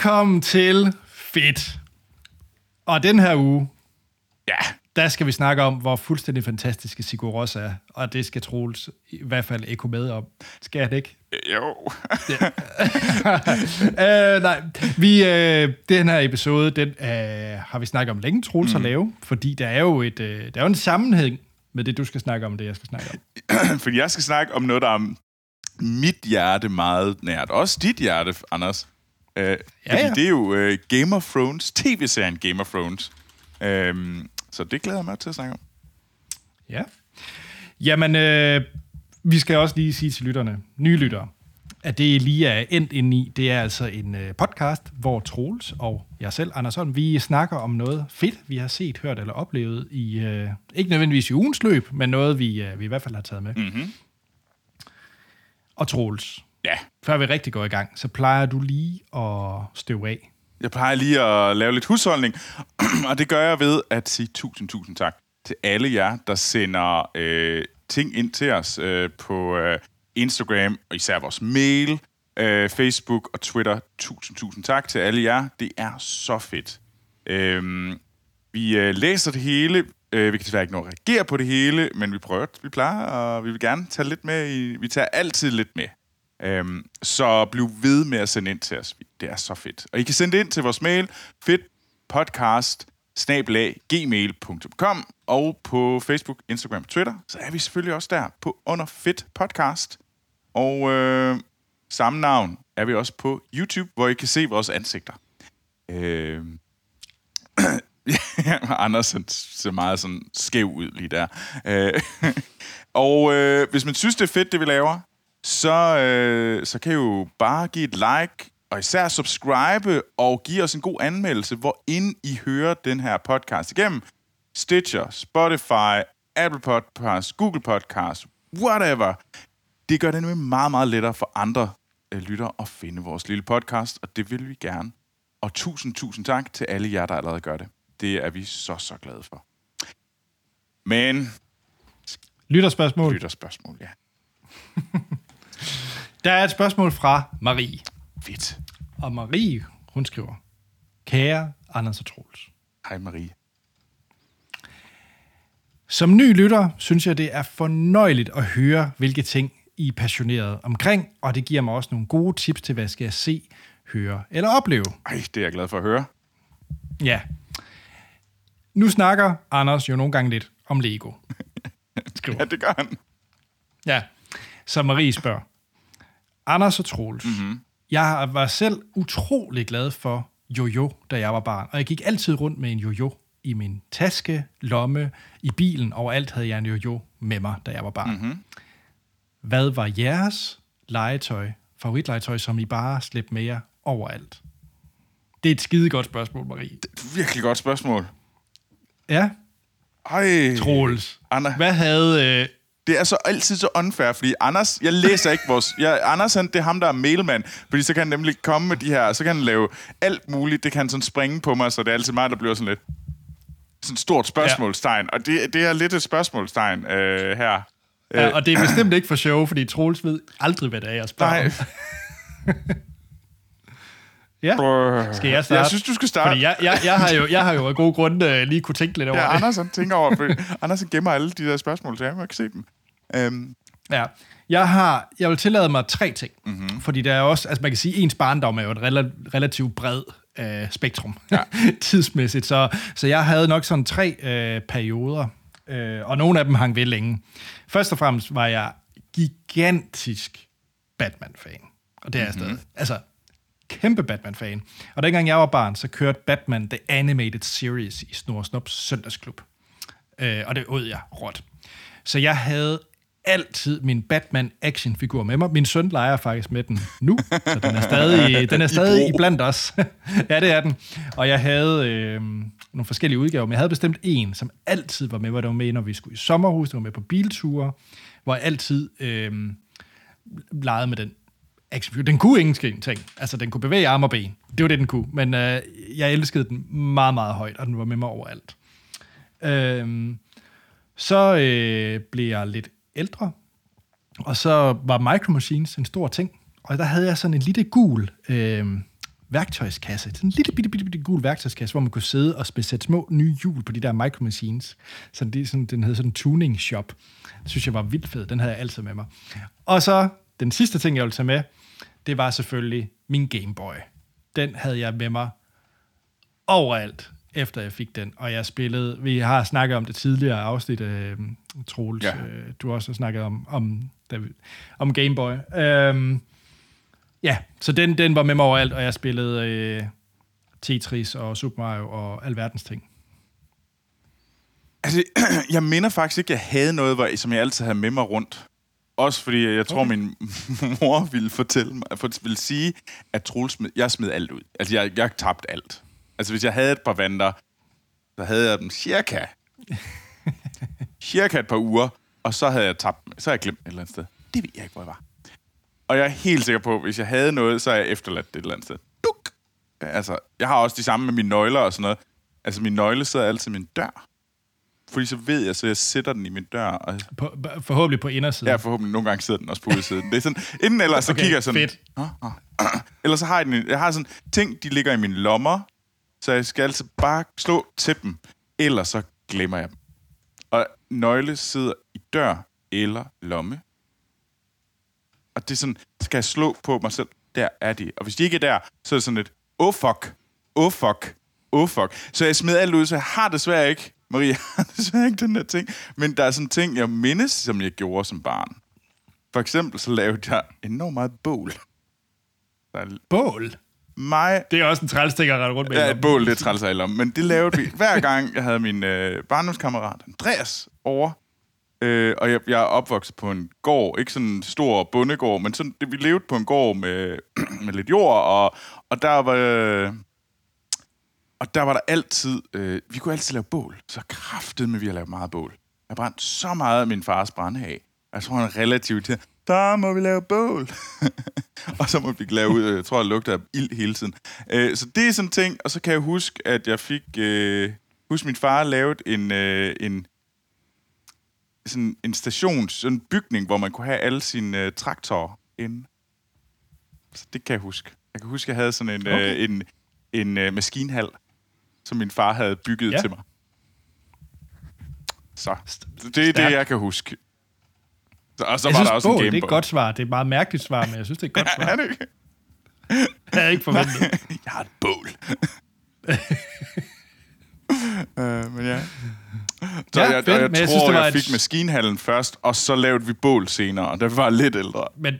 Velkommen til Fedt. Og den her uge, Ja, der skal vi snakke om, hvor fuldstændig fantastiske Sigur Ros er. Og det skal Troels i hvert fald ikke med om. Skal det ikke? jo. uh, nej, vi, uh, den her episode, den uh, har vi snakket om længe, Troels, mm. at lave. Fordi der er jo et, uh, der er jo en sammenhæng med det, du skal snakke om, det, jeg skal snakke om. Fordi jeg skal snakke om noget, der er mit hjerte meget nært. Også dit hjerte, Anders. Uh, ja, ja. det er jo uh, Game of Thrones, tv-serien Game of Thrones. Uh, så det glæder jeg mig til at snakke om. Ja. Jamen, øh, vi skal også lige sige til lytterne, nye lyttere, at det lige er endt ind i, det er altså en øh, podcast, hvor Troels og jeg selv, Anders Holm, vi snakker om noget fedt, vi har set, hørt eller oplevet i, øh, ikke nødvendigvis i ugens løb, men noget, vi, øh, vi i hvert fald har taget med. Mm-hmm. Og Troels, Ja, før vi rigtig går i gang, så plejer du lige at støve af. jeg plejer lige at lave lidt husholdning, og det gør jeg ved at sige tusind, tusind tak til alle jer, der sender øh, ting ind til os øh, på øh, Instagram, og især vores mail, øh, Facebook og Twitter. Tusind, tusind tak til alle jer. Det er så fedt. Øh, vi øh, læser det hele. Øh, vi kan desværre ikke nå at reagere på det hele, men vi prøver, vi plejer, og vi vil gerne tage lidt med. I, vi tager altid lidt med. Øhm, så bliv ved med at sende ind til os. Det er så fedt. Og I kan sende det ind til vores mail, fedtpodcast gmail.com og på Facebook, Instagram og Twitter, så er vi selvfølgelig også der på under Fit Podcast. Og øh, samme navn er vi også på YouTube, hvor I kan se vores ansigter. Øh, Anders ser meget sådan skæv ud lige der. Øh, og øh, hvis man synes, det er fedt, det vi laver, så, øh, så kan I jo bare give et like, og især subscribe, og give os en god anmeldelse, hvor ind I hører den her podcast igennem. Stitcher, Spotify, Apple Podcast, Google Podcast, whatever. Det gør det nemlig meget, meget lettere for andre øh, lyttere at finde vores lille podcast, og det vil vi gerne. Og tusind, tusind tak til alle jer, der allerede gør det. Det er vi så, så glade for. Men Lytterspørgsmål. lytterspørgsmål, ja. Der er et spørgsmål fra Marie. Fedt. Og Marie, hun skriver, Kære Anders og Troels. Hej Marie. Som ny lytter, synes jeg, det er fornøjeligt at høre, hvilke ting I er passioneret omkring, og det giver mig også nogle gode tips til, hvad skal jeg se, høre eller opleve. Ej, det er jeg glad for at høre. Ja. Nu snakker Anders jo nogle gange lidt om Lego. Skriver. Ja, det gør han. Ja, så Marie spørger. Anders og Troels, mm-hmm. jeg var selv utrolig glad for jojo, da jeg var barn. Og jeg gik altid rundt med en jojo i min taske, lomme, i bilen. Overalt havde jeg en jojo med mig, da jeg var barn. Mm-hmm. Hvad var jeres legetøj, favoritlegetøj, som I bare slæbte med jer overalt? Det er et skide godt spørgsmål, Marie. Virkelig godt spørgsmål. Ja, Ej. Troels. Anna. Hvad havde... Øh, Det er så altid så unfair, fordi Anders, jeg læser ikke vores... Jeg, Anders, han, det er ham, der er mailmand, fordi så kan han nemlig komme med de her, så kan han lave alt muligt, det kan han sådan springe på mig, så det er altid mig, der bliver sådan lidt sådan et stort spørgsmålstegn, ja. og det, det er lidt et spørgsmålstegn øh, her. ja, og det er bestemt ikke for show, fordi Troels ved aldrig, hvad det er, jeg spørger Nej. Ja. Skal jeg starte? Jeg synes, du skal starte. Fordi jeg, jeg, jeg, har jo, jeg har jo af gode grunde uh, lige kunne tænke lidt over Ja, det. Anders, han tænker over, for Anders han gemmer alle de der spørgsmål, så jeg må ikke se dem. Øhm, Ja. Jeg, har, jeg vil tillade mig tre ting. Mhm. Mm-hmm. Fordi der er også, altså man kan sige, ens barndom er jo et rela- relativt bred øh, spektrum ja. tidsmæssigt. Så, så jeg havde nok sådan tre øh, perioder, øh, og nogle af dem hang ved længe. Først og fremmest var jeg gigantisk Batman-fan. Og det er jeg Mhm. mm-hmm. stadig. Altså, kæmpe Batman-fan. Og dengang jeg var barn, så kørte Batman The Animated Series i Snor Snops søndagsklub. Øh, og det åd jeg råt. Så jeg havde altid min Batman actionfigur med mig. Min søn leger faktisk med den nu, så den er stadig, den er stadig i blandt os. ja, det er den. Og jeg havde øh, nogle forskellige udgaver, men jeg havde bestemt en, som altid var med, hvor det var med, når vi skulle i sommerhus, det var med på bilture, hvor jeg altid øh, legede med den actionfigur. Den kunne ingenting ting. Altså, den kunne bevæge arme og ben. Det var det, den kunne. Men øh, jeg elskede den meget, meget højt, og den var med mig overalt. Øh, så øh, blev jeg lidt ældre, og så var Micro Machines en stor ting. Og der havde jeg sådan en lille gul øh, værktøjskasse. Sådan en lille bitte, bitte, bitte gul værktøjskasse, hvor man kunne sidde og sætte små nye hjul på de der micro machines. Så det, sådan, den hed sådan en tuning shop. Det synes jeg var vildt fed. Den havde jeg altid med mig. Og så den sidste ting, jeg ville tage med, det var selvfølgelig min Game Boy. Den havde jeg med mig overalt, efter jeg fik den. Og jeg spillede, vi har snakket om det tidligere afsnit, øh, Troels, Ja. øh, du har også snakket om, om, David, om Game Boy. Øhm, ja, så den, den var med mig overalt, og jeg spillede øh, Tetris og Super Mario og alverdens ting. Altså, jeg minder faktisk ikke, at jeg havde noget, som jeg altid havde med mig rundt. Også fordi jeg tror, okay. min mor ville fortælle mig, for, ville sige, at Troels jeg smed alt ud. Altså, jeg, jeg tabte alt. Altså, hvis jeg havde et par vanter, så havde jeg dem cirka, cirka et par uger, og så havde jeg tabt dem. Så havde jeg glemt dem et eller andet sted. Det ved jeg ikke, hvor jeg var. Og jeg er helt sikker på, at hvis jeg havde noget, så havde jeg efterladt det et eller andet sted. Duk! Altså, jeg har også de samme med mine nøgler og sådan noget. Altså, min nøgle sidder altid i min dør. Fordi så ved jeg, så jeg sætter den i min dør. Og På, forhåbentlig på indersiden. ja, forhåbentlig nogle gange sidder den også på udsiden. Det er sådan, inden eller så Okay, kigger jeg sådan... fedt. "Nå, nå." Eller så har jeg, den, jeg har sådan ting, de ligger i mine lommer, så jeg skal altså bare slå til dem, ellers så glemmer jeg dem. Og nøgle sidder i dør eller lomme. Og det er sådan, skal jeg slå på mig selv, der er de. Og hvis de ikke er der, så er det sådan et, oh fuck, oh fuck, oh fuck. Så jeg smed alt ud, så jeg har desværre ikke, Marie, jeg har desværre ikke den der ting. Men der er sådan ting, jeg mindes, som jeg gjorde som barn. For eksempel så lavede jeg enormt meget bål. Der er Bål mig, Det er også en træls ting at rundt med. Ja, et bål, det træls af om. Men det lavede vi hver gang, jeg havde min øh, barndomskammerat Andreas over. Øh, og jeg, jeg er opvokset på en gård, ikke sådan en stor bondegård, men sådan, det, vi levede på en gård med, med lidt jord, og, og der var... Øh, og der var der altid... Øh, vi kunne altid lave bål. Så kraftede med, vi har lavet meget bål. Jeg brændte så meget af min fars brandhag. Jeg tror, han er relativt til, der må vi lave bål. og så må vi lave ud, jeg tror, jeg lugter af ild hele tiden. Øh, så det er sådan en ting, og så kan jeg huske, at jeg fik, øh, husk min far lavet en, øh, en, sådan en station, sådan en bygning, hvor man kunne have alle sine øh, traktorer inde. Så det kan jeg huske. Jeg kan huske, at jeg havde sådan en, okay. Okay. øh, en, en øh, maskinhal, som min far havde bygget ja. Til mig. Så det er det, jeg kan huske. Så, og så Jeg var synes, der også bål, en det er et godt svar. Det er et meget mærkeligt svar, men jeg synes, det er et godt Er svar. det ikke? Det havde jeg ikke forventet. Jeg har et bål. øh, men ja. Så Ja, jeg, fedt, jeg men jeg tror, synes, det jeg et- fik maskinhallen først, og så lavede vi bål senere, vi var lidt ældre. Men,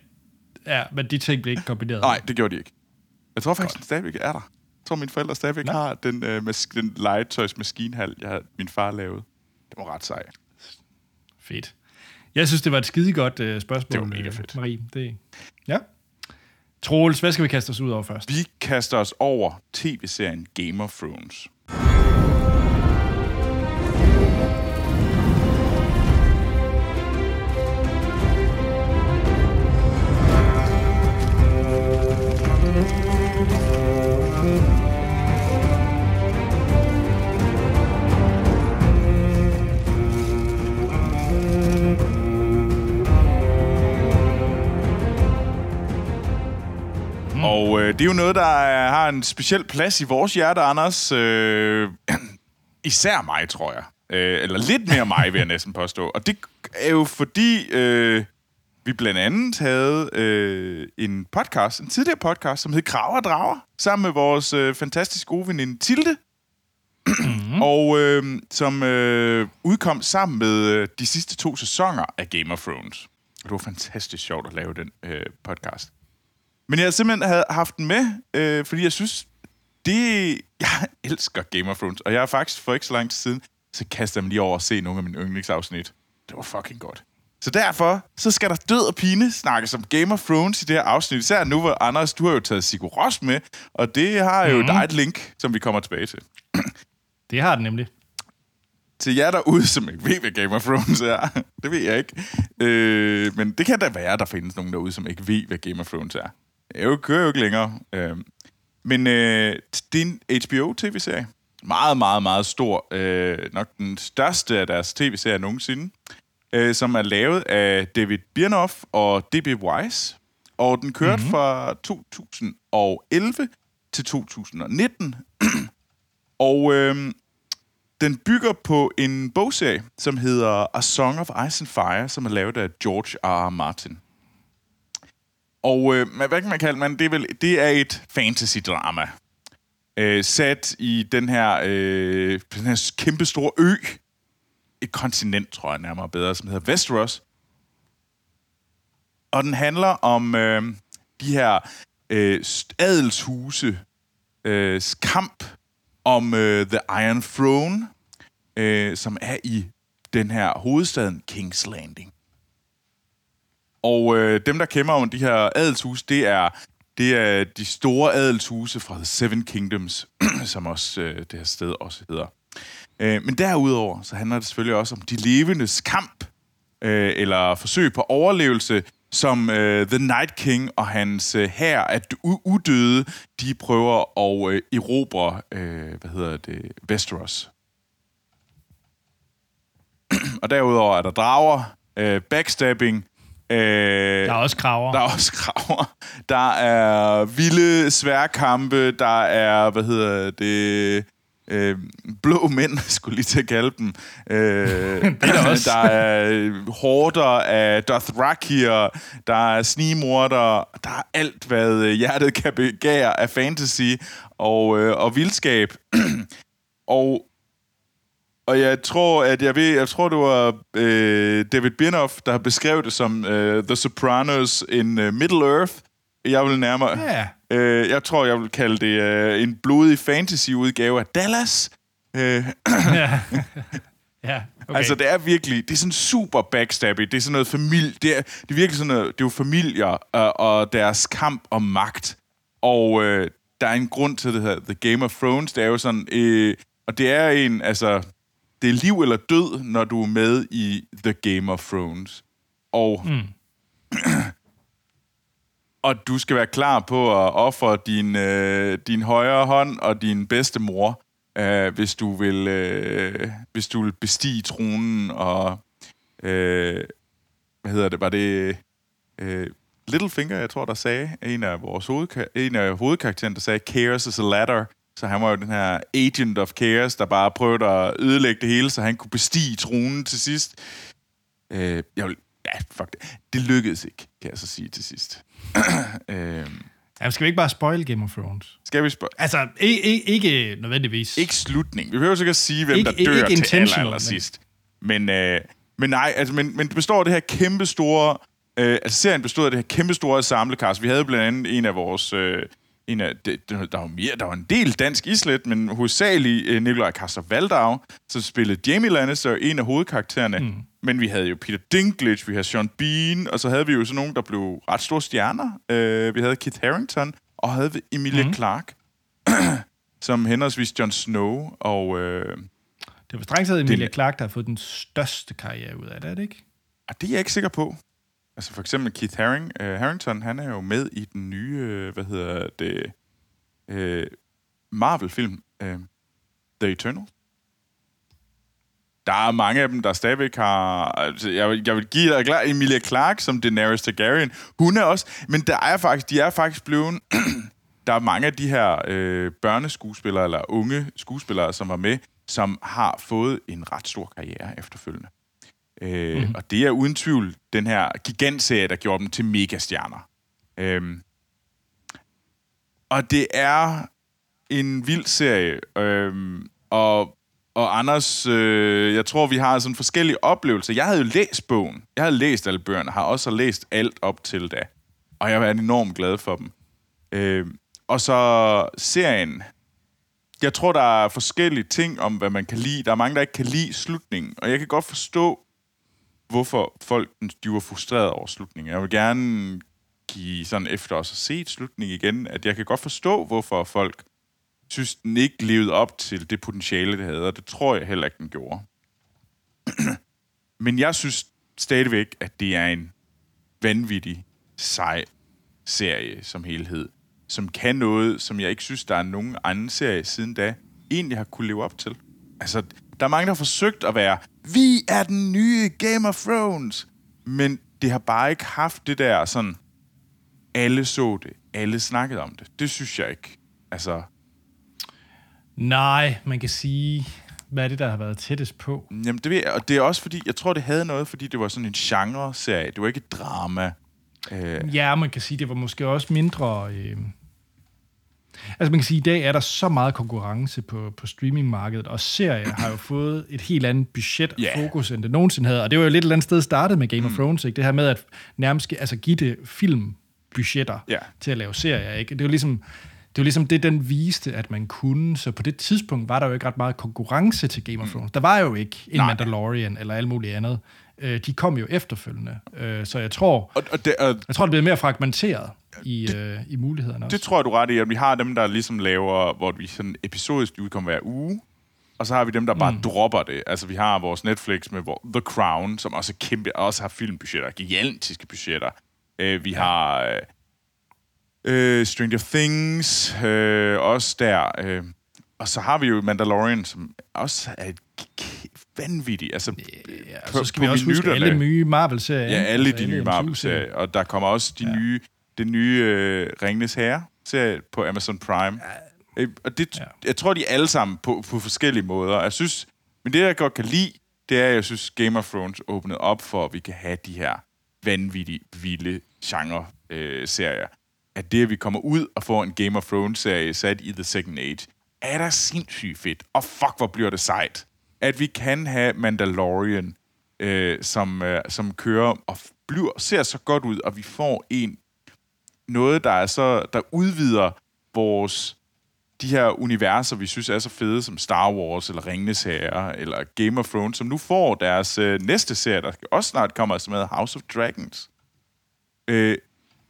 ja, men de ting blev ikke kombineret. Nej, det gjorde de ikke. Jeg tror faktisk, den stadigvæk er der. Jeg tror, mine forældre stadigvæk Nå. har den, øh, mas- den legetøjs maskinhal, jeg min far lavede. Det var ret sej. Fedt. Jeg synes, det var et skide godt uh, spørgsmål, Det var mega øh, fedt. Marie. Det, ja. Troels, hvad skal vi kaste os ud over først? Vi kaster os over tv-serien Game of Thrones. Det er jo noget, der er, har en speciel plads i vores hjerte, Anders. Øh, især mig, tror jeg. Øh, eller lidt mere mig, vil jeg næsten påstå. Og det er jo fordi, øh, vi blandt andet havde øh, en podcast, en tidligere podcast, som hed Kraver og Drager, sammen med vores øh, fantastisk gode veninde Tilde. Mm-hmm. Og øh, som øh, udkom sammen med øh, de sidste to sæsoner af Game of Thrones. Og det var fantastisk sjovt at lave den øh, podcast. Men jeg har simpelthen havde haft den med, øh, fordi jeg synes, det... Jeg elsker Game of Thrones, og jeg har faktisk for ikke så lang tid siden, så kastede jeg mig lige over at se nogle af mine yndlingsafsnit. Det var fucking godt. Så derfor, så skal der død og pine snakkes om Game of Thrones i det her afsnit. Især nu, hvor Anders, du har jo taget Sigur Ros med, og det har jo mm. dig et link, som vi kommer tilbage til. Det har den nemlig. Til jer derude, som ikke ved, hvad Game of Thrones er, det ved jeg ikke. Øh, men det kan da være, at der findes nogen derude, som ikke ved, hvad Game of Thrones er. Jeg kører jo ikke længere. Øh, men øh, det er en HBO-tv-serie. Meget, meget, meget stor. Øh, nok den største af deres tv-serier nogensinde. Øh, som er lavet af David Birnoff og D.B. Weiss. Og den kørte mm-hmm. fra 2011 til 2019. og øh, den bygger på en bogserie, som hedder A Song of Ice and Fire, som er lavet af George R. R. Martin. Og øh, hvad kan man kalde man? Det er, vel, det er et fantasy-drama. Øh, sat i den her, øh, den her kæmpe store ø. Et kontinent, tror jeg nærmere bedre, som hedder Westeros. Og den handler om øh, de her øh, adelshuse øh, kamp om øh, The Iron Throne, øh, som er i den her hovedstaden King's Landing. Og øh, dem, der kæmper om de her adelshuse, det er, det er de store adelshuse fra The Seven Kingdoms, som også øh, det her sted også hedder. Øh, men derudover, så handler det selvfølgelig også om de levendes kamp, øh, eller forsøg på overlevelse, som øh, The Night King og hans øh, hær af udøde, de prøver at øh, erobre, øh, hvad hedder det, Westeros. og derudover er der drager, øh, backstabbing, Øh, der er også kraver. Der er også kraver. Der er vilde sværkampe. Der er, hvad hedder det... Øh, blå mænd, skulle lige til at kalde dem. Øh, det er der, også. der er hårder af Dothrakier, der er snimorder, der er alt, hvad hjertet kan begære af fantasy og, øh, og vildskab. og og jeg tror, at jeg ved, jeg tror, det var øh, David Birnoff, der har beskrevet det som øh, The Sopranos in uh, Middle Earth. Jeg vil nærmere... Ja. Øh, jeg tror, jeg vil kalde det øh, en blodig fantasy-udgave af Dallas. Øh. ja. ja. Okay. Altså, det er virkelig, det er sådan super backstabby. Det er sådan noget familie, det er, det er virkelig sådan noget, det er jo familier øh, og deres kamp om magt. Og øh, der er en grund til det her, The Game of Thrones, det er jo sådan, øh, og det er en, altså, det er liv eller død, når du er med i The Game of Thrones. Og, mm. og du skal være klar på at ofre din, øh, din højre hånd og din bedste mor, øh, hvis, du vil, øh, hvis du vil bestige tronen og... Øh, hvad hedder det? Var det... Øh, Littlefinger, jeg tror, der sagde, en af vores hovedka- en af hovedkaraktererne, der sagde, chaos is a ladder. Så han var jo den her agent of chaos, der bare prøvede at ødelægge det hele, så han kunne bestige tronen til sidst. Øh, jeg vil, ja, fuck det. Det lykkedes ikke, kan jeg så sige til sidst. øh, Ja, skal vi ikke bare spoil Game of Thrones? Skal vi spoil? Altså, ikke, ikke, ikke nødvendigvis. Ikke slutning. Vi behøver sikkert sige, hvem ikke, der dør ikke til aller, aller sidst. Men, øh, men nej, altså, men, men det består af det her kæmpe store... Øh, altså, serien bestod af det her kæmpe store samlekast. Vi havde blandt andet en af vores... Øh, en af, det, der, var mere, der var en del dansk islet, men hovedsageligt uh, Nikolaj Kaster Valdau, som spillede Jamie Lannister, en af hovedkaraktererne. Mm. Men vi havde jo Peter Dinklage, vi havde Sean Bean, og så havde vi jo sådan nogen, der blev ret store stjerner. Uh, vi havde Kit Harington, og havde vi Emilia mm. Clarke, som henholdsvis Jon Snow og... Uh, det var strengt taget Emilia Clarke, der har fået den største karriere ud af det, er det ikke? Og det er jeg ikke sikker på. Altså for eksempel Keith Haring, uh, Harrington, han er jo med i den nye, uh, hvad hedder det, uh, Marvel-film, uh, The Eternal. Der er mange af dem, der stadigvæk har... Altså, jeg, vil, jeg vil give dig klar, Emilia Clarke som Daenerys Targaryen. Hun er også... Men der er faktisk, de er faktisk blevet... der er mange af de her øh, børneskuespillere, eller unge skuespillere, som var med, som har fået en ret stor karriere efterfølgende. Øh, mm. Og det er uden tvivl den her gigantserie, der gjorde dem til megastjerner. Øh, og det er en vild serie. Øh, og, og Anders, øh, jeg tror, vi har sådan forskellige oplevelser. Jeg havde jo læst bogen. Jeg havde læst alle bøgerne, har også læst alt op til da. Og jeg er enormt glad for dem. Øh, og så serien. Jeg tror, der er forskellige ting om, hvad man kan lide. Der er mange, der ikke kan lide slutningen. Og jeg kan godt forstå, hvorfor folk de var frustreret over slutningen. Jeg vil gerne give sådan efter os at se slutningen igen, at jeg kan godt forstå, hvorfor folk synes, den ikke levede op til det potentiale, det havde, og det tror jeg heller ikke, den gjorde. Men jeg synes stadigvæk, at det er en vanvittig sej serie som helhed, som kan noget, som jeg ikke synes, der er nogen anden serie siden da egentlig har kunne leve op til. Altså, der er mange, der har forsøgt at være, vi er den nye Game of Thrones. Men det har bare ikke haft det der sådan, alle så det, alle snakkede om det. Det synes jeg ikke. Altså, Nej, man kan sige, hvad er det, der har været tættest på? jamen det, ved jeg, og det er også fordi, jeg tror, det havde noget, fordi det var sådan en genre-serie. Det var ikke et drama. Øh, Ja, man kan sige, det var måske også mindre... Øh... Altså man kan sige, i dag er der så meget konkurrence på, på streamingmarkedet, og serier har jo fået et helt andet budget og yeah. fokus, end det nogensinde havde. Og det var jo lidt et eller andet sted startet med Game of Thrones, ikke? Det her med at nærmest altså, give det filmbudgetter Ja. til at lave serier. Ikke? Det er jo ligesom... Det jo ligesom det, den viste, at man kunne. Så på det tidspunkt var der jo ikke ret meget konkurrence til Game of Thrones. Der var jo ikke en Nej. Mandalorian eller alt muligt andet. Øh, de kom jo efterfølgende. Øh, så jeg tror, og, og, det, og jeg tror, det bliver mere fragmenteret i, øh, i mulighederne også. det tror jeg, du ret i, at vi har dem, der ligesom laver, hvor vi sådan episodisk udkommer hver uge, og så har vi dem, der bare mm. dropper det. Altså, vi har vores Netflix med hvor, The Crown, som også er kæmpe, også har filmbudgetter, gigantiske budgetter. Øh, vi ja. har øh, øh, Stranger Things, øh, også der. Øh, og så har vi jo Mandalorian, som også er et vanvittigt. Altså, ja, og så skal på vi også huske alle nye Marvel-serier. Ja, alle Altså, de nye MCU-serier. Marvel-serier. Og der kommer også de ja. nye, det nye øh, Ringnes Herre-serie på Amazon Prime. Ja. Og det, ja. Jeg tror, de er alle sammen på, på forskellige måder. Jeg synes, men det, jeg godt kan lide, det er, at jeg synes, Game of Thrones åbnede op for, at vi kan have de her vanvittigt vilde genre-serier. at det, at vi kommer ud og får en Game of Thrones-serie sat i The Second Age, er da sindssygt fedt. Og fuck, hvor bliver det sejt. At vi kan have Mandalorian, øh, som, øh, som kører og bliver, ser så godt ud, og vi får en noget, der er så der udvider vores de her universer, vi synes er så fede, som Star Wars, eller Ringenes Herre, eller Game of Thrones, som nu får deres øh, næste serie, der også snart kommer, som hedder House of Dragons. Øh,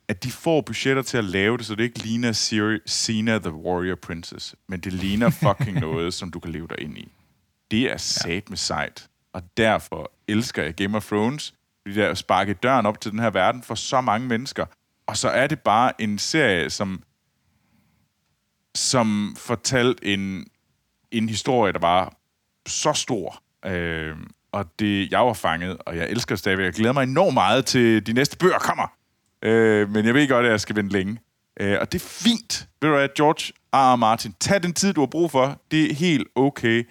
at de får budgetter til at lave det, så det ikke ligner Siri, Sina the Warrior Princess, men det ligner fucking noget, som du kan leve dig ind i. Det er sat med sejt. Og derfor elsker jeg Game of Thrones, fordi der sparker døren op til den her verden for så mange mennesker. Og så er det bare en serie, som som fortalte en, en historie, der var så stor. Øh, og det, jeg var fanget, og jeg elsker det stadigvæk. Jeg glæder mig enormt meget til de næste bøger kommer. Øh, men jeg ved godt, at jeg skal vente længe. Øh, og det er fint. Ved du hvad, George R. R. Martin, tag den tid, du har brug for. Det er helt okay.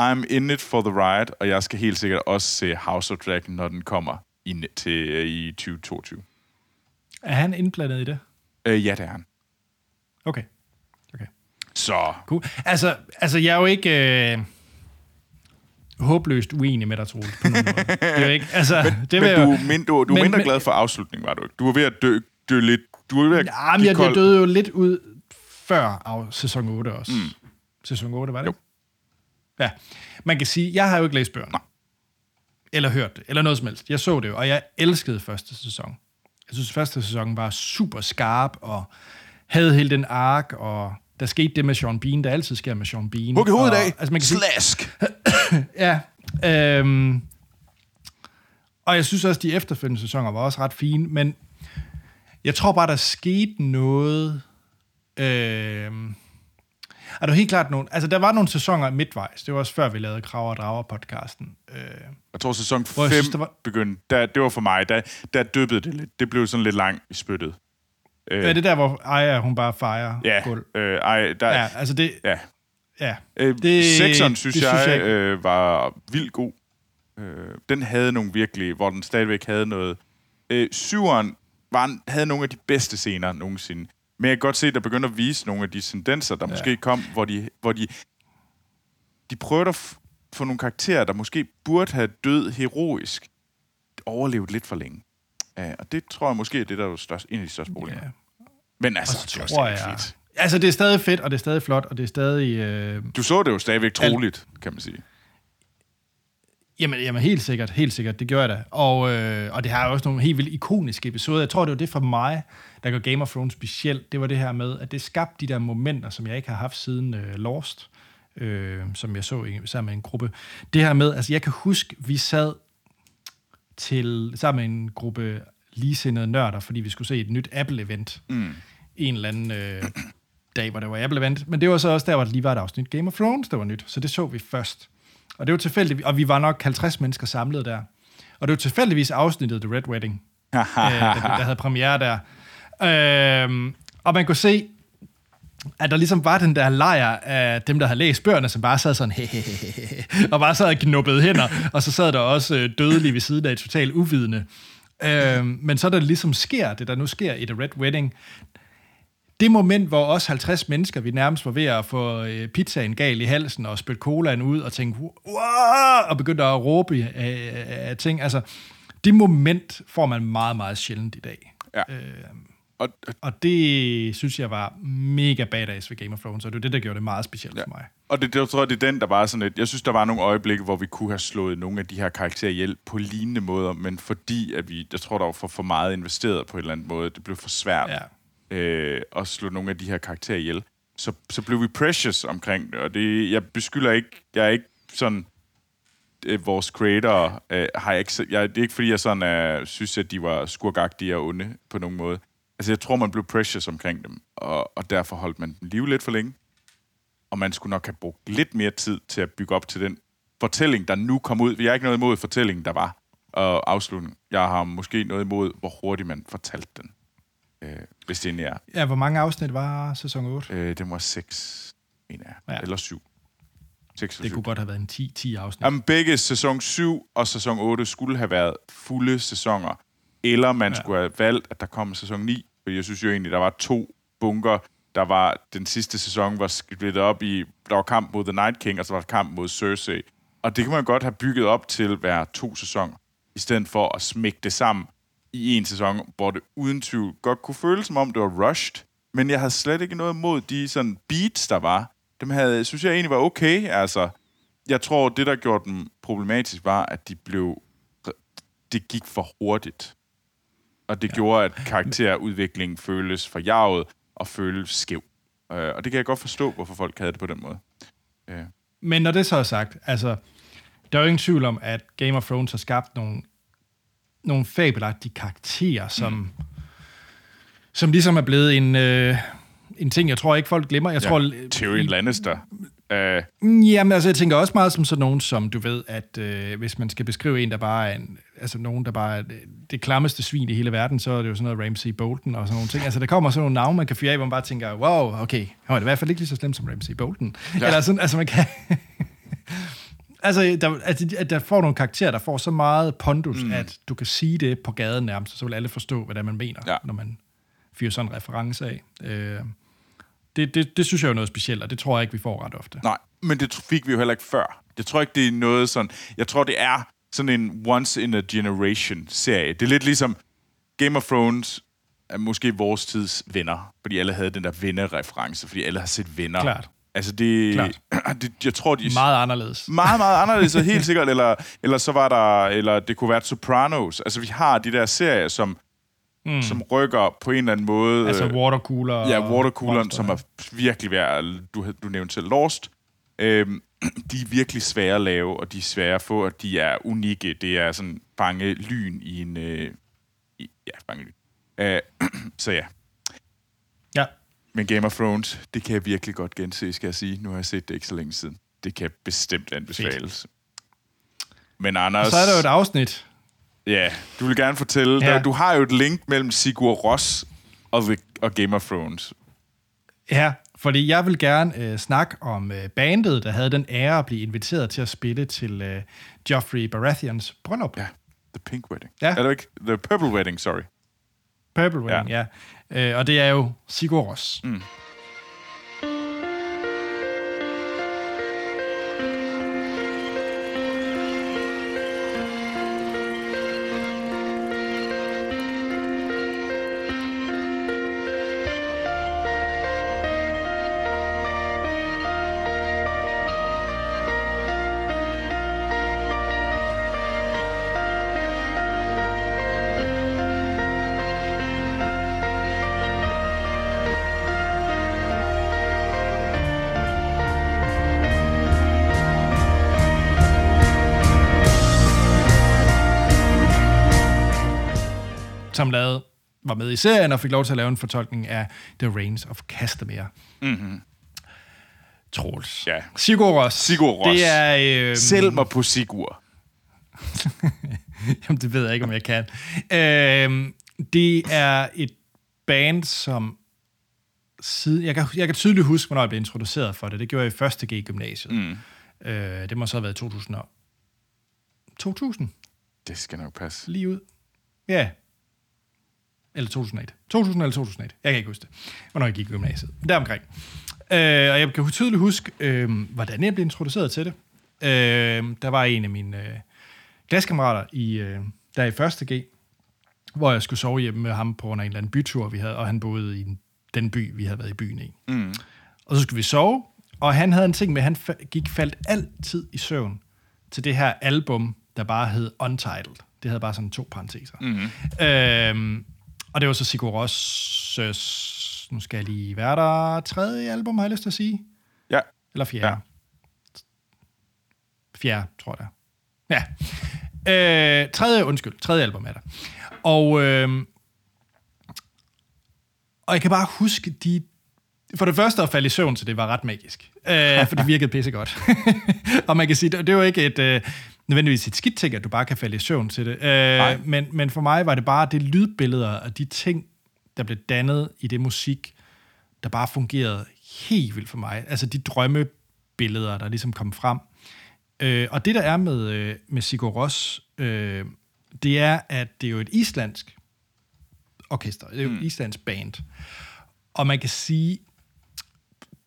I'm in it for the ride, og jeg skal helt sikkert også se House of Dragon, når den kommer i, til, øh, i 2022. Er han indblandet i det? Øh, ja, det er han. Okay. okay. Så Cool. Altså, altså, jeg er jo ikke øh, håbløst uenig med dig, Troels, på nogen måde. Det er jo ikke, altså, det vil men du, jo- er min, du, du er men- mindre men- glad for afslutningen, var du ikke? Du var ved at dø, dø lidt. Du var ved at Ja, men give jeg, kold- jeg døde jo lidt ud før af sæson 8 også. Mm. Sæson 8, var det? Jo. Ja. Man kan sige, jeg har jo ikke læst bøgerne. Nej. Eller hørt det, eller noget som helst. Jeg så det jo, og jeg elskede første sæson. Jeg synes, første sæson var super skarp, og havde hele den ark, og der skete det med Sean Bean, der altid sker med Sean Bean. Hug i hovedet af. Altså, man kan sige, Slask. Ja. Øhm, og jeg synes også, de efterfølgende sæsoner var også ret fine, men jeg tror bare, der skete noget... Øhm, er der helt klart nogle... Altså, der var nogle sæsoner midtvejs. Det var også før, vi lavede Kraver og Drager-podcasten. Øh, Jeg tror, sæson Hvor jeg 5 synes, der var- begyndte. Der, det var for mig. Der, der dyppede det lidt. Det blev sådan lidt langt i spyttet. Øh, er det der, hvor Aya, hun bare fejrer ja, gulv? øh, ej, der, Ja, ja. altså det... ja. Ja. Øh, Det- sekseren, synes det jeg, synes jeg øh, var vildt god. Øh, den havde nogle virkelig, hvor den stadigvæk havde noget. Øh, syveren var, havde nogle af de bedste scener nogensinde. Men jeg kan godt se, at der begynder at vise nogle af de tendenser, der ja. måske kom, hvor de, hvor de, de prøvede at få nogle karakterer, der måske burde have død heroisk, overlevet lidt for længe. Uh, og det tror jeg måske er det, der er størst, en af de største problemer. Ja. Men altså, Og det så er tror jeg... fedt. Altså, det er stadig fedt, og det er stadig flot, og det er stadig... Øh, Du så det jo stadigvæk troligt, kan man sige. Jamen, jamen helt sikkert, helt sikkert, det gjorde jeg da. Og, øh, og det har også nogle helt vildt ikoniske episoder. Jeg tror, det var det for mig, der gør Game of Thrones specielt. Det var det her med, at det skabte de der momenter, som jeg ikke har haft siden øh, Lost, øh, som jeg så sammen med en gruppe. Det her med, altså jeg kan huske, vi sad til, sammen med en gruppe ligesindede nørder, fordi vi skulle se et nyt Apple-event. Mm. En eller anden øh, dag, hvor det var Apple-event. Men det var så også der, hvor der lige var et afsnit Game of Thrones, der var nyt. Så det så vi først. Og det var tilfældigt, og vi var nok 50 mennesker samlet der. Og det var tilfældigvis afsnittet The Red Wedding, øh, der, der havde premiere der. Øhm, og man kunne se, at der ligesom var den der lejr af dem, der havde læst bøgerne, som bare sad sådan, og bare sad og knuppede hænder, og så sad der også øh, dødelige ved siden af totalt uvidende. Øh, men så er der ligesom sker, det der nu sker i The Red Wedding, det moment, hvor også 50 mennesker, vi nærmest var ved at få øh, pizzaen gal i halsen og spytte colaen ud og tænke, wow, og begyndte at råbe af, af ting. Altså, det moment får man meget, meget sjældent i dag. Ja. Øh, Og, og det synes jeg var mega badass ved Game of Thrones, og det var det, der gjorde det meget specielt ja. for mig. og det, det, tror jeg, det er den, der var sådan lidt... Jeg synes, der var nogle øjeblikke, hvor vi kunne have slået nogle af de her karakterer ihjel på lignende måder, men fordi, at vi... Jeg tror, der var for, for meget investeret på en eller anden måde. Det blev for svært Ja øh, og slå nogle af de her karakterer ihjel. Så, så blev vi precious omkring det, og det, jeg beskylder ikke... Jeg er ikke sådan... Øh, vores creator øh, har jeg ikke... Jeg, det er ikke, fordi jeg sådan øh, synes, at de var skurkagtige og onde på nogen måde. Altså, jeg tror, man blev precious omkring dem, og, og derfor holdt man dem live lidt for længe. Og man skulle nok have brugt lidt mere tid til at bygge op til den fortælling, der nu kom ud. Jeg har ikke noget imod fortællingen, der var, og afslutningen. Jeg har måske noget imod, hvor hurtigt man fortalte den. Øh, hvis det er. Ja, hvor mange afsnit var sæson 8? Øh, det var seks, mener jeg. Ja. Eller syv. Seks Det eller syv. kunne godt have været en 10, 10 afsnit. Jamen, begge sæson 7 og sæson 8 skulle have været fulde sæsoner. Eller man Ja. skulle have valgt, at der kom sæson 9. For jeg synes jo egentlig, der var to bunker. Der var, den sidste sæson var splittet op i, der var kamp mod The Night King, og så var der kamp mod Cersei. Og det kan man godt have bygget op til hver to sæsoner, i stedet for at smække det sammen i en sæson, hvor det uden tvivl godt kunne føles som om, det var rushed. Men jeg havde slet ikke noget mod de sådan beats, der var. Dem havde, synes jeg egentlig var okay. Altså, jeg tror, det, der gjorde dem problematisk, var, at de blev... Det gik for hurtigt. Og det ja. gjorde, at karakterudviklingen føles forjaget og føles skæv. Øh, og det kan jeg godt forstå, hvorfor folk havde det på den måde. Øh, Men når det så er sagt, altså, der er jo ingen tvivl om, at Game of Thrones har skabt nogle, nogle fabelagtige karakterer, som, mm. som ligesom er blevet en, øh, en ting, jeg tror ikke, folk glemmer. Jeg ja, tror, Tyrion Lannister. Øh, Jamen, altså, jeg tænker også meget som sådan nogen, som du ved, at øh, hvis man skal beskrive en, der bare er en, altså nogen, der bare er det, klammeste svin i hele verden, så er det jo sådan noget Ramsey Bolton og sådan nogle ting. Altså, der kommer sådan nogle navne, man kan fyre af, hvor man bare tænker, wow, okay, han var i hvert fald ikke lige så slemt som Ramsey Bolton. Ja. Eller sådan, altså man kan... altså, der, at, at der får nogle karakterer, der får så meget pondus, mm. at du kan sige det på gaden nærmest, så vil alle forstå, hvad det er, man mener, Ja. når man fyrer sådan en reference af. Øh, det, det, det synes jeg er jo noget specielt, og det tror jeg ikke, vi får ret ofte. nej, men det fik vi jo heller ikke før. Jeg tror ikke, det er noget sådan... Jeg tror, det er sådan en once-in-a-generation-serie. Det er lidt ligesom Game of Thrones er måske vores tids venner, fordi alle havde den der venner-reference, fordi alle har set venner. Klart. Altså, det, Klart. det jeg tror, de Meget anderledes. meget, meget anderledes, og helt sikkert. Eller, eller så var der, eller det kunne være Sopranos. Altså, vi har de der serier, som, mm. som rykker på en eller anden måde. Altså watercooler. Ja, watercooleren, som er virkelig værd. Du, du nævnte selv Lost. Øhm, de er virkelig svære at lave, og de er svære at få, og de er unikke. Det er sådan fange lyn i en... Øh, i, ja, fange lyn. Øh, så ja. Ja. Men Game of Thrones, det kan jeg virkelig godt gense, skal jeg sige. Nu har jeg set det ikke så længe siden. Det kan bestemt anbefales. Men Og Anders... så er der jo et afsnit. Ja, du vil gerne fortælle... Ja. Ja. Du har jo et link mellem Sigur Ross og, The, og Game of Thrones. Ja, fordi jeg vil gerne øh, snakke om øh, bandet, der havde den ære at blive inviteret til at spille til øh, Joffrey Baratheons bryllup. Ja, The Pink Wedding. Ja. Eller ikke? The Purple Wedding, sorry. Purple Wedding, ja. ja. Øh, og det er jo Sigur Ros. Mm. Som lavede, var med i serien og fik lov til at lave en fortolkning af The Reigns of Castamere. Mm-hmm. Troels. Ja. Sigur Rós. Sigur Rós. Det er... Øh, Selv mig på Sigur. Jamen, det ved jeg ikke, om jeg kan. Øhm, det er et band, som siden, jeg kan, jeg kan tydeligt huske, hvornår jeg blev introduceret for det. Det gjorde jeg i første G i gymnasiet. Mm. Øh, det må så have været i 2000. og- 2000, Det skal nok passe. lige ud. Ja. Eller 2001. 2000 eller 2001. Jeg kan ikke huske det, hvornår jeg gik i gymnasiet. Deromkring. Øh, og jeg kan tydeligt huske, øh, hvordan jeg blev introduceret til det. Øh, der var en af mine øh, klassekammerater, i, øh, der i første G, hvor jeg skulle sove hjemme med ham på en eller anden bytur, vi havde, og han boede i en- den by, vi havde været i byen i. Mm. Og så skulle vi sove, og han havde en ting med, at han fa- gik faldt altid i søvn til det her album, der bare hed Untitled. Det havde bare sådan to parenteser. Mm. Øhm, og det var så Sigur Rós, nu skal jeg lige være der, tredje album, har jeg lyst til at sige. Ja. Eller fjerde. Ja. Fjerde, tror jeg. Ja. Øh, tredje, undskyld, tredje album er der. Og, øh, og jeg kan bare huske, de... For det første at falde i søvn til det var ret magisk. Øh, for det virkede pisse godt. og man kan sige, det, det var ikke et... Øh, nødvendigvis et skidt ting, at du bare kan falde i søvn til det. Øh, men, men for mig var det bare det lydbilleder og de ting, der blev dannet i det musik, der bare fungerede helt vildt for mig. Altså de drømmebilleder, der ligesom kom frem. Øh, og det, der er med, øh, med Sigur Rós, øh, det er, at det er jo et islandsk orkester. Det er jo et islandsk band. Og man kan sige,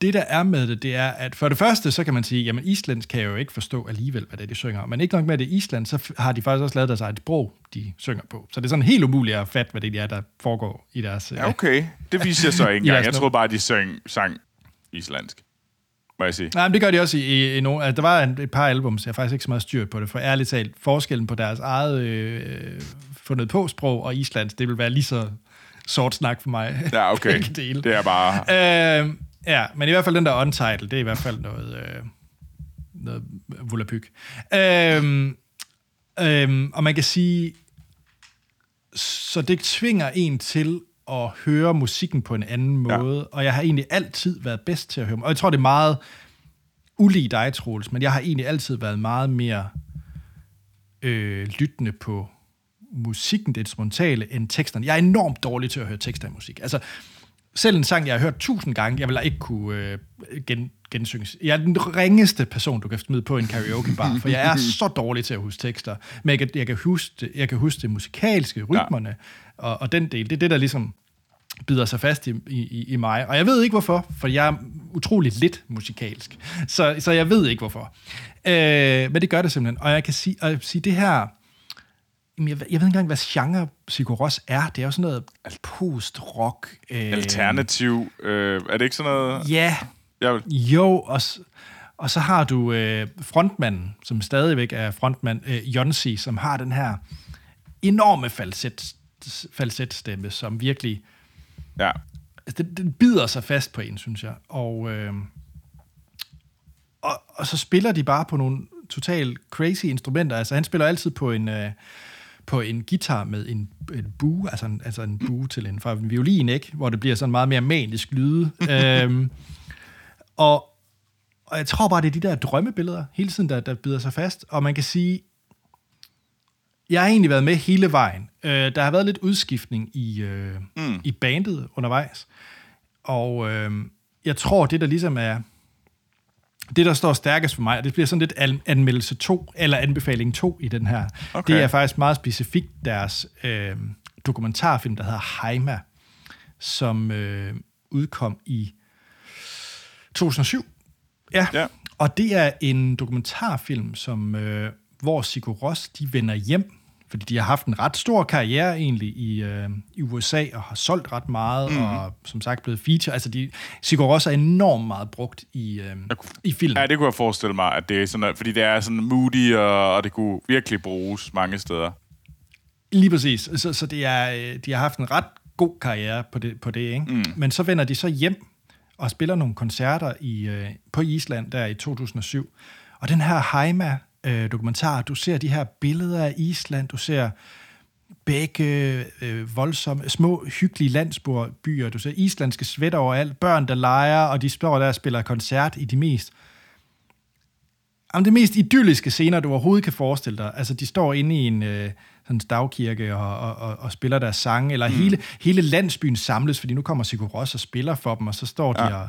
det der er med det, det er, at for det første, så kan man sige, jamen islandsk kan jeg jo ikke forstå alligevel, hvad det er, de synger. Men ikke nok med, det Island, så har de faktisk også lavet deres eget sprog, de synger på. Så det er sådan helt umuligt at fatte, hvad det er, der foregår i deres... Ja, okay. Det viser jeg så ikke engang. Jeg troede bare, de sang, sang islandsk. Må jeg sige. Nej, men det gør de også i, i, i nogle... Altså, der var en, et par albums, jeg har faktisk ikke så meget styr på det, for ærligt talt, forskellen på deres eget øh, fundet på sprog og islands, det vil være lige så sort snak for mig. Ja, okay. Det er bare... Øh, ja, men i hvert fald den der Untitled, det er i hvert fald noget, øh, noget volapyk. Øh, øh, og man kan sige, så det tvinger en til at høre musikken på en anden Ja. måde, og jeg har egentlig altid været bedst til at høre Og jeg tror, det er meget ulig dig, Troels, men jeg har egentlig altid været meget mere øh, lyttende på musikken, det instrumentale, end teksterne. Jeg er enormt dårlig til at høre tekster i musik. Altså, selv en sang, jeg har hørt tusind gange, jeg vil ikke kunne øh, gen, gensynges. Jeg er den ringeste person, du kan smide på en karaoke bar, for jeg er så dårlig til at huske tekster. Men jeg kan, jeg kan, huske, det, jeg kan huske det musikalske, rytmerne, ja. og, og den del. Det er det, der ligesom bider sig fast i, i, i mig. Og jeg ved ikke hvorfor, for jeg er utrolig lidt musikalsk. Så, så jeg ved ikke hvorfor. Øh, men det gør det simpelthen. Og jeg kan sige, og jeg kan sige det her... Jamen, Jeg, ved- jeg ved ikke engang, hvad genre Sigur Rós er. Det er jo sådan noget post-rock. Øh, Alternativ. Øh, er det ikke sådan noget... Ja, Jeg vil... jo, og, og så har du øh, frontmanden, som stadigvæk er frontmand, øh, Jonsi, som har den her enorme falset, falsetstemme, som virkelig Ja. altså, den, den bider sig fast på en, synes jeg. Og, øh, og, og så spiller de bare på nogle totalt crazy instrumenter. Altså, han spiller altid på en, øh, på en guitar med en, en bue, altså en, altså en bue til en, fra en violin, ikke? Hvor det bliver sådan meget mere manisk lyde. øhm, og, og jeg tror bare, det er de der drømmebilleder hele tiden, der, der bider sig fast. Og man kan sige, jeg har egentlig været med hele vejen. Øh, der har været lidt udskiftning i, øh, mm. i bandet undervejs. Og øh, jeg tror, det der ligesom er... Det, der står stærkest for mig, og det bliver sådan lidt an- anmeldelse 2, eller anbefaling 2 i den her, Okay. det er faktisk meget specifikt deres øh, dokumentarfilm, der hedder Heima, som øh, udkom i 2007. Ja. Ja. Og det er en dokumentarfilm, som, øh, hvor Sigur Rós, de vender hjem, fordi de har haft en ret stor karriere egentlig i, øh, i USA, og har solgt ret meget, mm. og som sagt blevet feature. Altså, de, Sigur Rós er enormt meget brugt i, øh, i film. Ja, det kunne jeg forestille mig, at det er sådan, at, fordi det er sådan moody, og, og det kunne virkelig bruges mange steder. Lige præcis. Så, så det er, øh, de har haft en ret god karriere på det, på det ikke? Mm. Men så vender de så hjem og spiller nogle koncerter i, øh, på Island der i 2007. Og den her Heima øh, dokumentar, du ser de her billeder af Island, du ser begge øh, voldsomme, små, hyggelige landsbyer, du ser islandske sweater overalt, børn, der leger, og de står der og spiller koncert i de mest Jamen, det mest idylliske scener, du overhovedet kan forestille dig. Altså, de står inde i en, øh, sådan stavkirke og, og, og, og spiller deres sange, eller mm. hele, hele landsbyen samles, fordi nu kommer Sigur Ros og spiller for dem, og så står de ja. og,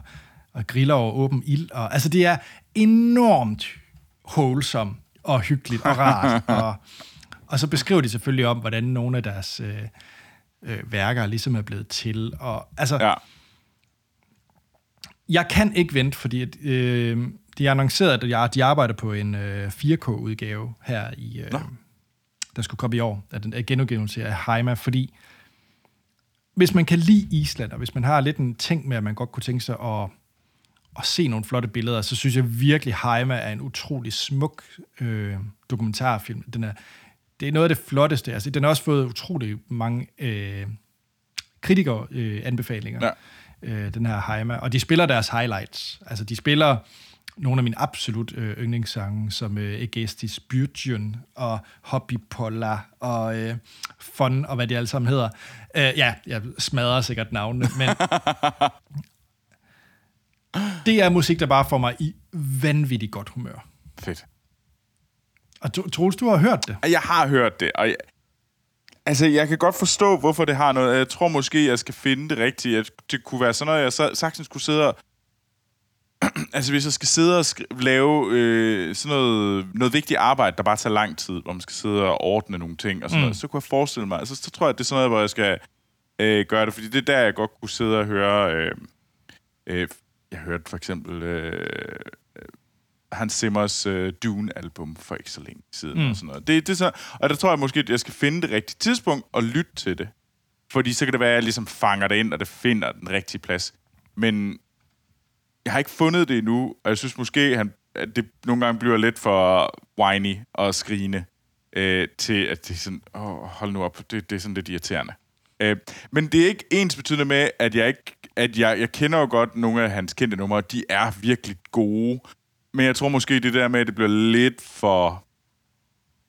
og griller over åben ild. Og, altså, det er enormt wholesome og hyggeligt og rart. og, og så beskriver de selvfølgelig om, hvordan nogle af deres øh, øh, værker ligesom er blevet til. Og, altså, ja. Jeg kan ikke vente, fordi at, øh, de har annonceret, at jeg, de arbejder på en øh, 4K-udgave her i... Øh, der skulle komme i år, af den genudgivelse af Heima, fordi hvis man kan lide Island, og hvis man har lidt en ting med, at man godt kunne tænke sig at, at se nogle flotte billeder, så synes jeg virkelig, Heima er en utrolig smuk øh, dokumentarfilm. Den er, det er noget af det flotteste. Altså, den har også fået utrolig mange øh, kritikere øh, anbefalinger, ja. øh, den her Heima. Og de spiller deres highlights. Altså, de spiller nogle af mine absolut øh, yndlingssange, som øh, Egestis Byrjun og Hobby Polla og øh, Fun og hvad de alle sammen hedder. Øh, ja, jeg smadrer sikkert navnene, men det er musik, der bare får mig i vanvittigt godt humør. Fedt. Og Troels, du har hørt det? Jeg har hørt det, og jeg, altså, jeg kan godt forstå, hvorfor det har noget. Jeg tror måske, jeg skal finde det rigtigt. Det kunne være sådan noget, jeg sagtens kunne sidde og altså hvis jeg skal sidde og lave øh, sådan noget, noget vigtigt arbejde, der bare tager lang tid, hvor man skal sidde og ordne nogle ting og sådan mm. noget, så kunne jeg forestille mig, altså så tror jeg, at det er sådan noget, hvor jeg skal øh, gøre det, fordi det er der, jeg godt kunne sidde og høre, øh, øh, jeg hørte for eksempel øh, Hans Simmers øh, Dune-album for ikke så længe siden mm. og sådan noget. Det, det så, og der tror jeg måske, at jeg skal finde det rigtige tidspunkt og lytte til det. Fordi så kan det være, at jeg ligesom fanger det ind, og det finder den rigtige plads. Men jeg har ikke fundet det endnu, og jeg synes måske, han, at det nogle gange bliver lidt for whiny og skrigende, øh, til at det er sådan, åh, hold nu op, det, det er sådan lidt irriterende. Øh, men det er ikke ens betydende med, at jeg ikke, at jeg, jeg kender jo godt nogle af hans kendte numre, de er virkelig gode, men jeg tror måske det der med, at det bliver lidt for,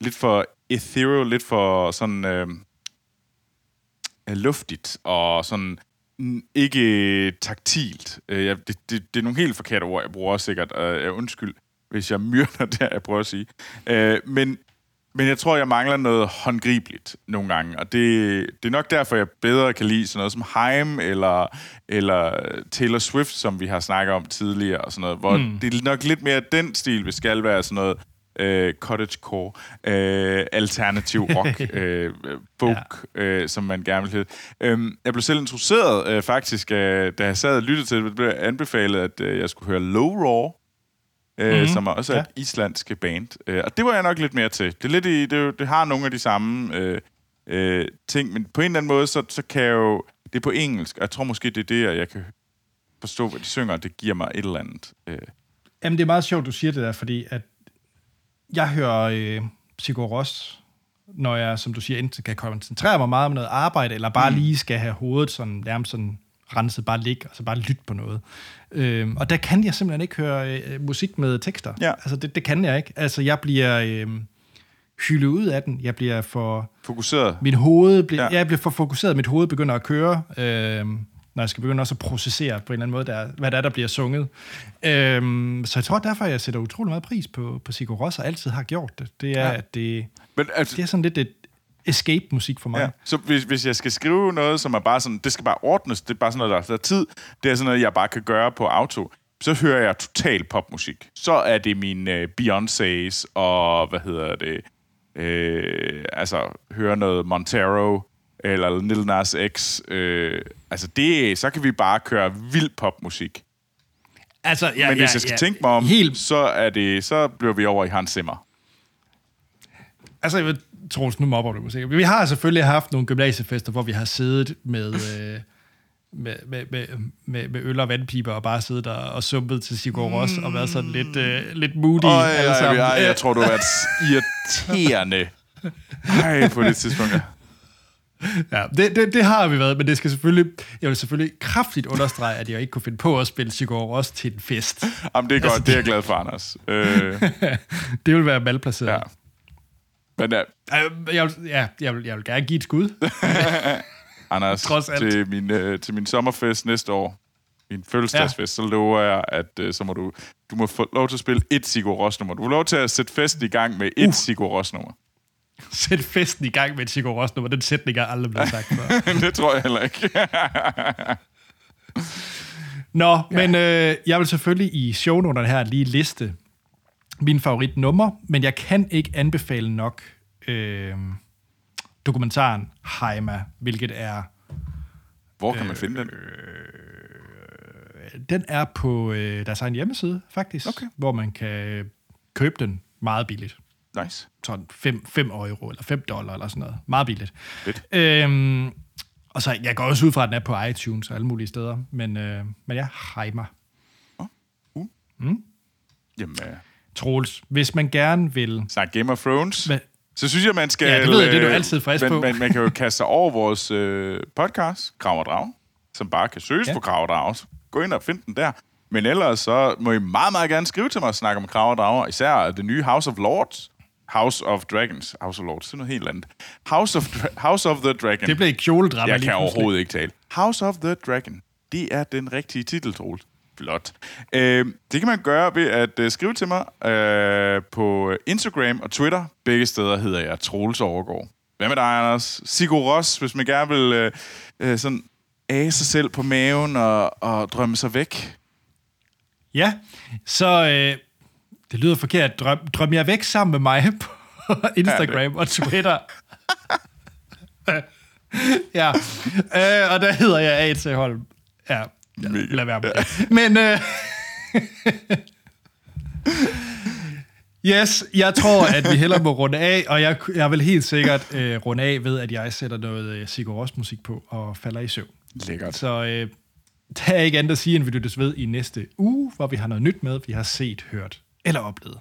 lidt for ethereal, lidt for sådan øh, øh luftigt, og sådan mm, ikke taktilt. Øh, det, det, det er nogle helt forkerte ord, jeg bruger sikkert. Øh, undskyld, hvis jeg myrder det, jeg prøver at sige. Øh, men, men jeg tror, jeg mangler noget håndgribeligt nogle gange, og det, det er nok derfor, jeg bedre kan lide sådan noget som Haim eller, eller Taylor Swift, som vi har snakket om tidligere, og sådan noget, hvor mm. det er nok lidt mere den stil, vi skal være sådan noget øh, cottagecore, øh, alternativ rock, øh, folk, ja. øh, som man gerne vil hedde. Øhm, jeg blev selv introduceret øh, faktisk, øh, da jeg sad og lyttede til det, blev anbefalet, at øh, jeg skulle høre Low Raw, øh, mm-hmm. som er også ja. et islandske band. Øh, og det var jeg nok lidt mere til. Det, er lidt i, det, det har nogle af de samme øh, øh, ting, men på en eller anden måde, så, så kan jeg jo... Det er på engelsk, og jeg tror måske, det er det, jeg kan forstå, hvad de synger, det giver mig et eller andet. Øh. Jamen, det er meget sjovt, du siger det der, fordi at jeg hører øh, Sigur Ros, når jeg, som du siger, enten kan koncentrere mig meget om noget arbejde, eller bare mm. lige skal have hovedet sådan, nærmest sådan renset, bare ligge, og så bare lytte på noget. Øh, og der kan jeg simpelthen ikke høre øh, musik med tekster. Ja. Altså, det, det kan jeg ikke. Altså, jeg bliver... Øh, hylde ud af den. Jeg bliver for... Fokuseret? Mit hoved bliver, ja. jeg bliver for fokuseret. Mit hoved begynder at køre. Øh, når jeg skal begynde også at processere på en eller anden måde, der, hvad der er, der bliver sunget. Øhm, så jeg tror derfor, jeg sætter utrolig meget pris på, på Sigur Ros, og altid har gjort det. Det er, ja. at det, Men, altså, det er sådan lidt et escape-musik for mig. Ja. Så hvis, hvis jeg skal skrive noget, som er bare sådan, det skal bare ordnes, det er bare sådan noget, der er tid, det er sådan noget, jeg bare kan gøre på auto, så hører jeg total popmusik. Så er det min uh, Beyoncé's og, hvad hedder det, øh, altså, høre noget Montero, eller Lil Nas X. Øh, altså, det, så kan vi bare køre vild popmusik. Altså, ja, Men hvis ja, jeg skal ja, tænke mig om, helt... så, er det, så bliver vi over i Hans Zimmer. Altså, jeg tror, nu mobber du musik. Vi har selvfølgelig haft nogle gymnasiefester, hvor vi har siddet med... Øh, med, med, med, med, med øl og vandpiber og bare siddet der og sumpet til Sigur Ros mm. og været sådan lidt, øh, lidt moody. Oh, ja, ja, ja, jeg tror, du har været irriterende. Ej, på det tidspunkt, ja ja, det, det, det har vi været, men det skal selvfølgelig, jeg vil selvfølgelig kraftigt understrege, at jeg ikke kunne finde på at spille Sigur også til en fest. Jamen, det er godt, altså, det er jeg glad for, Anders. Øh. det vil være malplaceret. Ja. Men ja. Jeg vil, ja, jeg vil, jeg vil gerne give et skud. Anders, til min, øh, til min sommerfest næste år, min fødselsdagsfest, ja. så lover jeg, at øh, så må du, du må få lov til at spille et Sigur Ros-nummer. Du får lov til at sætte festen i gang med et uh. Sigur Ros-nummer. sætte festen i gang med et Sigur Ros nummer. Den sætning er aldrig blevet sagt før. det tror jeg heller ikke. Nå, ja. men øh, jeg vil selvfølgelig i shownoterne her lige liste min favoritnummer, men jeg kan ikke anbefale nok øh, dokumentaren Heima, hvilket er... Hvor kan man finde den? Den er på øh, deres egen hjemmeside, faktisk, Okay. hvor man kan købe den meget billigt. Nice. Sådan 5, 5 euro eller 5 dollar eller sådan noget. Meget billigt. Fedt. Øhm, og så, jeg går også ud fra, at den er på iTunes og alle mulige steder. Men, øh, men ja, Heimer. Jamen, øh, Troels, hvis man gerne vil... snak Game of Thrones. Men, Så synes jeg, man skal... Ja, det ved jeg, det er du altid frisk man, på. Man, man kan jo kaste sig over vores øh, podcast, Krav og Drag, som bare kan søges Ja. på Krav og Drag. Så gå ind og find den der. Men ellers så må I meget, meget gerne skrive til mig og snakke om Krav og Drag. Især det nye House of Lords. House of Dragons. House of Lords, det er noget helt andet. House of, Dra- House of the Dragon. det blev kjoledrama Jeg lige kan pludselig. overhovedet ikke tale. House of the Dragon. Det er den rigtige titel, Troels. Flot. Øh, det kan man gøre ved at øh, skrive til mig øh, på Instagram og Twitter. Begge steder hedder jeg Troels Overgaard. Hvad med dig, Anders? Sigur Ros, hvis man gerne vil øh, øh, sådan age sig selv på maven og, og drømme sig væk. Ja, så øh, det lyder forkert. Drøm, drøm jeg væk sammen med mig på Instagram og Twitter. ja, øh, og der hedder jeg A.T. Holm. Ja, ja Mega. lad være med det. Men... Øh, Yes, jeg tror, at vi hellere må runde af, og jeg, jeg vil helt sikkert øh, runde af ved, at jeg sætter noget øh, Sigur Ros musik på og falder i søvn. Lækkert. Så øh, der er ikke andet at sige, end vi lyttes ved i næste uge, hvor vi har noget nyt med, vi har set, hørt eller oplevet.